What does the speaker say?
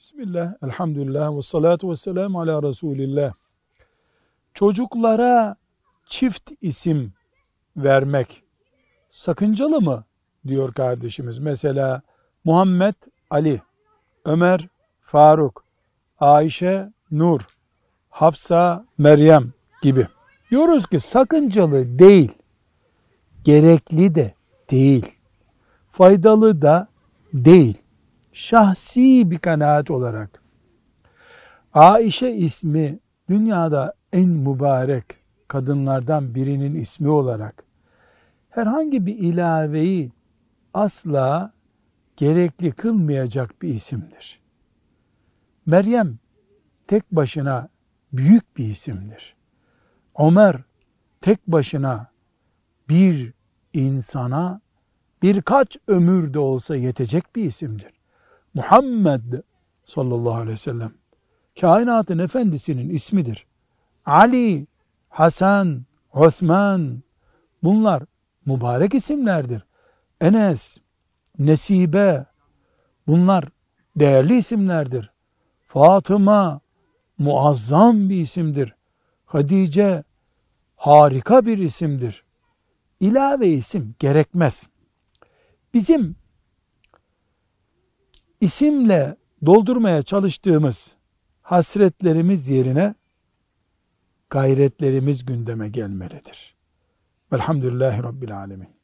Bismillah, elhamdülillah ve salatu ve selamu ala Resulillah. Çocuklara çift isim vermek sakıncalı mı diyor kardeşimiz. Mesela Muhammed Ali, Ömer Faruk, Ayşe Nur, Hafsa Meryem gibi. Diyoruz ki sakıncalı değil, gerekli de değil, faydalı da değil şahsi bir kanaat olarak Aişe ismi dünyada en mübarek kadınlardan birinin ismi olarak herhangi bir ilaveyi asla gerekli kılmayacak bir isimdir. Meryem tek başına büyük bir isimdir. Ömer tek başına bir insana birkaç ömür de olsa yetecek bir isimdir. Muhammed sallallahu aleyhi ve sellem kainatın efendisinin ismidir. Ali, Hasan, Osman bunlar mübarek isimlerdir. Enes, Nesibe bunlar değerli isimlerdir. Fatıma muazzam bir isimdir. Hadice harika bir isimdir. İlave isim gerekmez. Bizim isimle doldurmaya çalıştığımız hasretlerimiz yerine gayretlerimiz gündeme gelmelidir. Velhamdülillahi Rabbil Alemin.